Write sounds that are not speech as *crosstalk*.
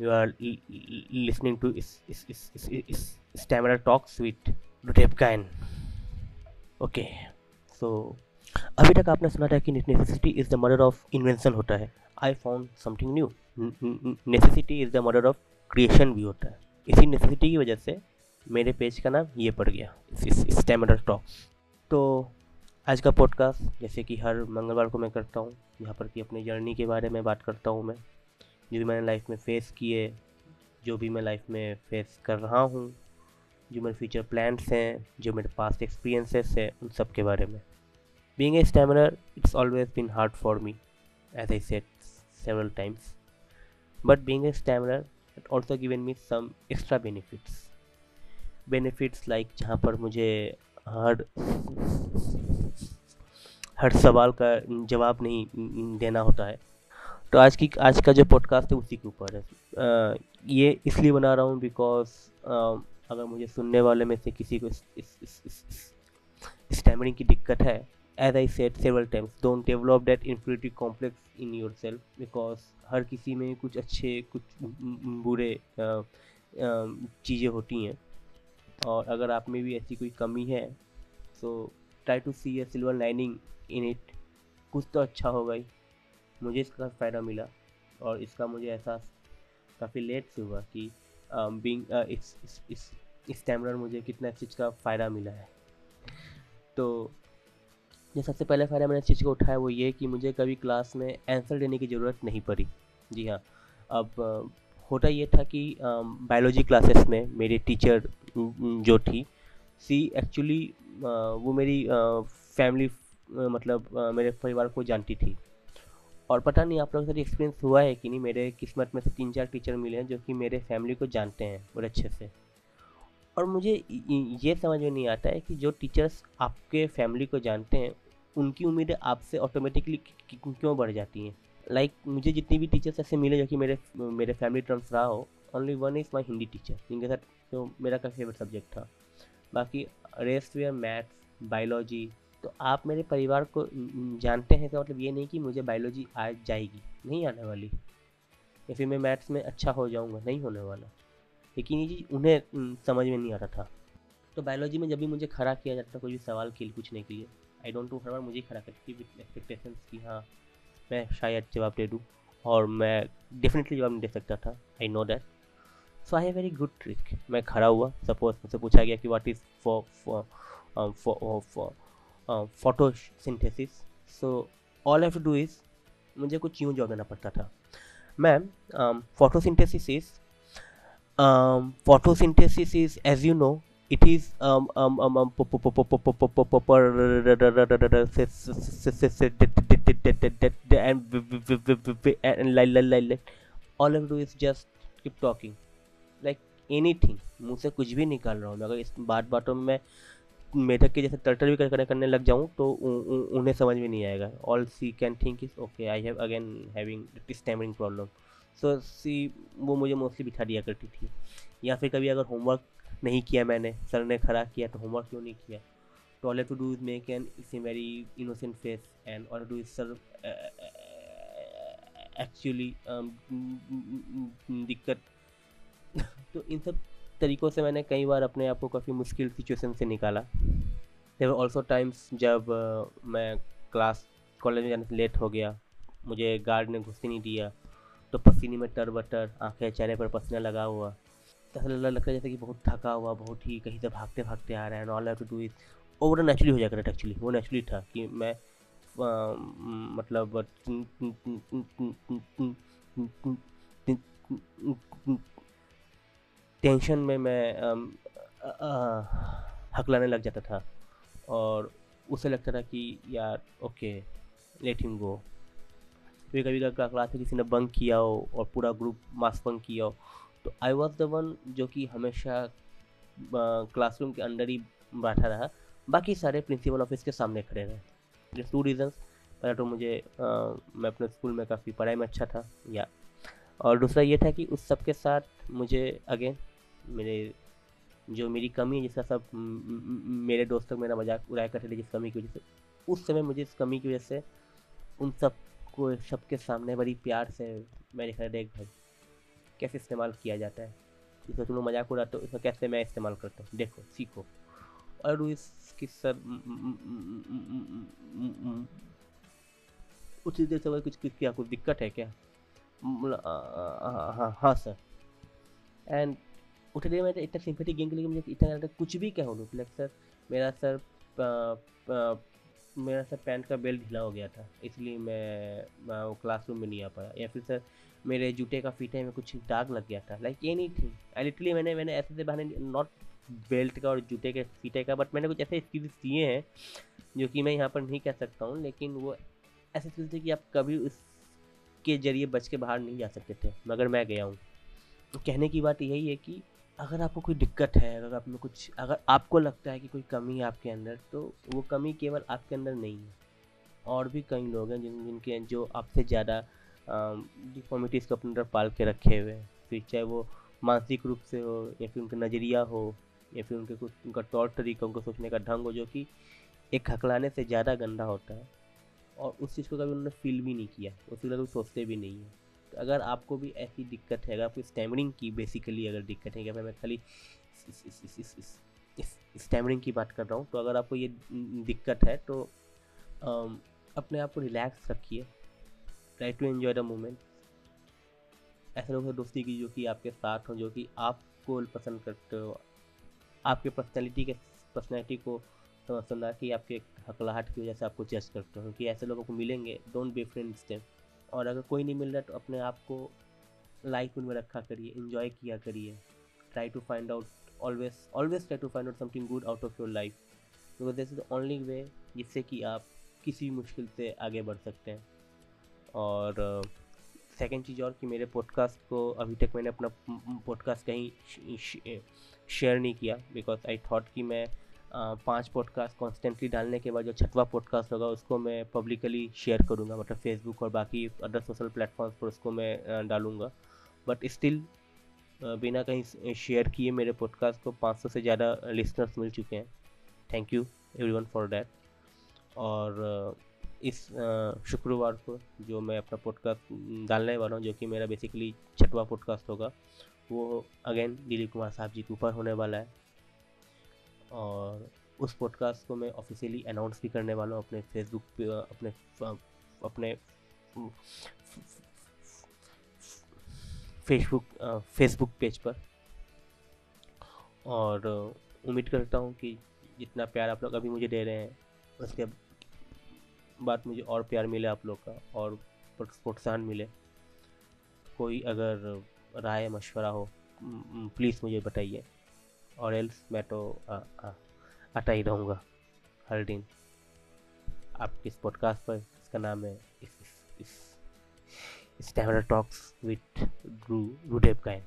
You are l- l- listening to is is is is, is. Okay. So अभी तक आपने सुना था कि necessity is the mother of invention होता है। I found something new necessity is the mother of creation भी होता है। इसी नेसेसिटी की वजह से मेरे पेज का नाम ये पड़ गया। स्टैमर टॉक्स तो आज का पॉडकास्ट जैसे कि हर मंगलवार को मैं करता हूँ यहाँ पर कि अपनी जर्नी के बारे में बात करता हूँ मैं। जो भी मैंने लाइफ में फेस किए, जो भी मैं लाइफ में फेस कर रहा हूँ, जो मेरे फ्यूचर प्लान्स हैं, जो मेरे पास एक्सपीरियंसेस हैं, उन सब के बारे में। Being a stammerer it's always been hard for me as I said several times but being a stammerer it also given me some extra benefits benefits like जहाँ पर मुझे हर हर सवाल का जवाब नहीं देना होता है। तो आज की आज का जो पॉडकास्ट है उसी के ऊपर है। आ, ये इसलिए बना रहा हूँ बिकॉज़ अगर मुझे सुनने वाले में से किसी को स्टैमरिंग की दिक्कत है as I said several times don't develop that inferiority complex in your self because हर किसी में कुछ अच्छे कुछ बुरे चीज़ें होती हैं। और अगर आप में भी ऐसी कोई कमी है so try to see a silver lining in it कुछ तो अच्छा होगा ही। मुझे इसका फ़ायदा मिला और इसका मुझे एहसास काफ़ी लेट से हुआ कि बिंग uh, इस इस इस इस टैमरर मुझे कितना इस चीज़ का फ़ायदा मिला है। तो जो सबसे पहले फ़ायदा मैंने इस चीज़ को उठाया वो ये कि मुझे कभी क्लास में आंसर देने की ज़रूरत नहीं पड़ी। जी हाँ अब होता ये था कि बायोलॉजी क्लासेस में मेरी टीचर जो थी सी एक्चुअली वो मेरी फैमिली मतलब मेरे परिवार को जानती थी। और पता नहीं आप लोगों के साथ एक्सपीरियंस हुआ है कि नहीं? मेरे किस्मत में से तीन चार टीचर मिले हैं जो कि मेरे फैमिली को जानते हैं बड़े अच्छे से। और मुझे ये समझ में नहीं आता है कि जो टीचर्स आपके फैमिली को जानते हैं उनकी उम्मीदें आपसे ऑटोमेटिकली क्यों बढ़ जाती हैं? लाइक like, मुझे जितनी भी टीचर्स ऐसे मिले जो कि मेरे मेरे फैमिली टर्म्स रहा हो only one is my Hindi teacher जिनके साथ जो मेरा का फेवरेट सब्जेक्ट था। बाकी रेस्ट वेयर मैथ्स बायोलॉजी तो आप मेरे परिवार को जानते हैं तो मतलब ये नहीं कि मुझे बायोलॉजी आ जाएगी, नहीं आने वाली। या फिर मैं मैथ्स में अच्छा हो जाऊँगा, नहीं होने वाला। लेकिन ये चीज़ उन्हें समझ में नहीं आता था। तो बायोलॉजी में जब भी मुझे खड़ा किया जाता कोई भी सवाल खेल पूछने के लिए आई डोंट नो हर बार मुझे खड़ा करती विथ एक्सपेक्टेशन कि हाँ मैं शायद जवाब दे दूँ, और मैं डेफिनेटली जवाब नहीं दे सकता था। I know that so I have very good trick मैं खड़ा हुआ सपोज़ मुझसे पूछा गया कि what is for for photosynthesis so all have do is मुझे कुछ यूँ जॉब देना पड़ता था। Ma'am photosynthesis is photosynthesis is as you know it is all have do is just keep talking like anything मुझसे कुछ भी निकाल रहा हूँ मैं। अगर इस बात बातों में मैं के, जैसे टर्टर भी करने करने लग जाऊँ तो उन्हें समझ में नहीं आएगा। All see can think is okay I have again having stammering problem so see वो मुझे मोस्टली बिठा दिया करती थी। या फिर कभी अगर होमवर्क नहीं किया मैंने, सर ने खड़ा किया तो होमवर्क क्यों नहीं किया? तो all to do is make an it's a very innocent face and all do is sir actually दिक्कत। *laughs* तो इन सब तरीक़ों से मैंने कई बार अपने आप को काफ़ी मुश्किल सिचुएशन से निकाला। देर ऑल्सो टाइम्स जब uh, मैं क्लास कॉलेज में जाने से लेट हो गया मुझे गार्ड ने घुसने नहीं दिया तो पसीने में टर बटर आँखें चेहरे पर पसीना लगा हुआ। तो ऐसा लगता है जैसे कि बहुत थका हुआ बहुत ही कहीं से भागते भागते आ रहा है ऑल टू डू इज़ वो नेचुरली हो जाएगा एक्चुअली वो नेचुरली था कि मैं मतलब टेंशन में मैं हकलाने लग जाता था। और उसे लगता था कि यार ओके लेट हिम गो। फिर कभी कभी क्लास में किसी ने बंक किया हो और पूरा ग्रुप मास बंक किया हो तो आई वॉज़ द वन जो कि हमेशा क्लासरूम के अंदर ही बैठा रहा। बाकी सारे प्रिंसिपल ऑफ़िस के सामने खड़े रहे। टू रीज़न्स पहला तो मुझे आ, मैं अपने स्कूल में काफ़ी पढ़ाई में अच्छा था या और दूसरा ये था कि उस सब के साथ मुझे अगेन मेरे, जो मेरी कमी है, जिसका सब मेरे दोस्तों मेरा मज़ाक उड़ाया करते थे जिस कमी की वजह से, उस समय मुझे इस कमी की वजह से उन सबको सबके सामने बड़ी प्यार से मैंने कहा, देख भाई, कैसे इस्तेमाल किया जाता है? इसमें तुम लोग मज़ाक उड़ाते हो, इसमें कैसे मैं इस्तेमाल करता हूँ? देखो, सीखो। और इसकी सर उसी देर से कुछ क्या, कुछ दिक्कत है क्या? हाँ हाँ सर। एंड उठे देर में इतना सिंपथी गेम के लिए मुझे इतना ज़्यादा कुछ भी क्या हो लाइक सर मेरा सर मेरा सर पैंट का बेल्ट ढीला हो गया था, इसलिए मैं वो क्लासरूम में नहीं आ पाया। या फिर सर मेरे जूते का फीटे में कुछ दाग लग गया था। लाइक ये नहीं थी। लिटरली मैंने मैंने ऐसे से बहाने नॉट बेल्ट का और जूते के फीटे का बट मैंने कुछ ऐसे स्किल्स दिए हैं, जो कि मैं यहाँ पर नहीं कह सकता हूँ। लेकिन वो ऐसे स्किल्स थे कि आप कभी उसके ज़रिए बच के बाहर नहीं जा सकते थे, मगर मैं गया हूँ। तो कहने की बात यही है कि अगर आपको कोई दिक्कत है, अगर आप में कुछ, अगर आपको लगता है कि कोई कमी है आपके अंदर तो वो कमी केवल आपके अंदर नहीं है। और भी कई लोग हैं जिन, जिनके जो आपसे ज़्यादा डिफॉर्मिटीज़ को अपने अंदर पाल के रखे हुए हैं। फिर चाहे वो मानसिक रूप से हो, या फिर उनका नज़रिया हो, या फिर उनके कुछ, उनका तौर तरीका, उनको सोचने का ढंग हो, जो कि एक हकलाने से ज़्यादा गंदा होता है। और उस चीज़ को कभी उन्होंने फील भी नहीं किया, उस चीज़ कभी सोचते भी नहीं है। अगर आपको भी ऐसी दिक्कत है, अगर आपको स्टैमरिंग की बेसिकली अगर दिक्कत है कि मैं खाली स्टैमरिंग की बात कर रहा हूँ तो अगर आपको ये दिक्कत है तो अपने आप को रिलैक्स रखिए। Try to enjoy the moment ऐसे लोगों से दोस्ती की जो कि आपके साथ हो, जो कि आपको पसंद करते हो। आपके पर्सनैलिटी के पर्सनैलिटी को समझना कि आपके हकलाहट की वजह से आपको जज करते हो क्योंकि ऐसे लोगों को मिलेंगे डोंट बी फ्रेंड्स देम और अगर कोई नहीं मिल रहा तो अपने आप को लाइफ में रखा करिए इन्जॉय किया करिए। Try to find out always always try to find out something good out of your life because this is the only way जिससे कि आप किसी मुश्किल से आगे बढ़ सकते हैं। और सेकेंड चीज़ और कि मेरे पॉडकास्ट को अभी तक मैंने अपना पॉडकास्ट कहीं शेयर नहीं किया। बिकॉज़ आई थॉट कि मैं पाँच पॉडकास्ट कॉन्स्टेंटली डालने के बाद जो छठवा पॉडकास्ट होगा, उसको मैं पब्लिकली शेयर करूँगा मतलब फेसबुक और बाकी अदर सोशल प्लेटफॉर्म्स पर उसको मैं डालूँगा। बट स्टिल बिना कहीं शेयर किए मेरे पॉडकास्ट को 500 से ज़्यादा लिसनर्स मिल चुके हैं। Thank you everyone for that और इस शुक्रवार को जो मैं अपना पॉडकास्ट डालने वाला हूँ, जो कि मेरा बेसिकली छठवा पॉडकास्ट होगा, वो अगेन दिलीप कुमार साहब जी के ऊपर होने वाला है। और उस पॉडकास्ट को मैं ऑफिशियली अनाउंस भी करने वाला हूँ अपने फेसबुक पे, अपने अपने फेसबुक फेसबुक पेज पर। और उम्मीद करता हूँ कि जितना प्यार आप लोग अभी मुझे दे रहे हैं, उसके बाद मुझे और प्यार मिले आप लोग का और प्रोत्साहन मिले। कोई अगर राय मशवरा हो प्लीज़ मुझे बताइए। और एल्स मैं तो आता ही रहूँगा। हर दिन आपके इस पॉडकास्ट पर? इसका नाम है इस इस इस, इस टॉक्स विथ रूडेव काइन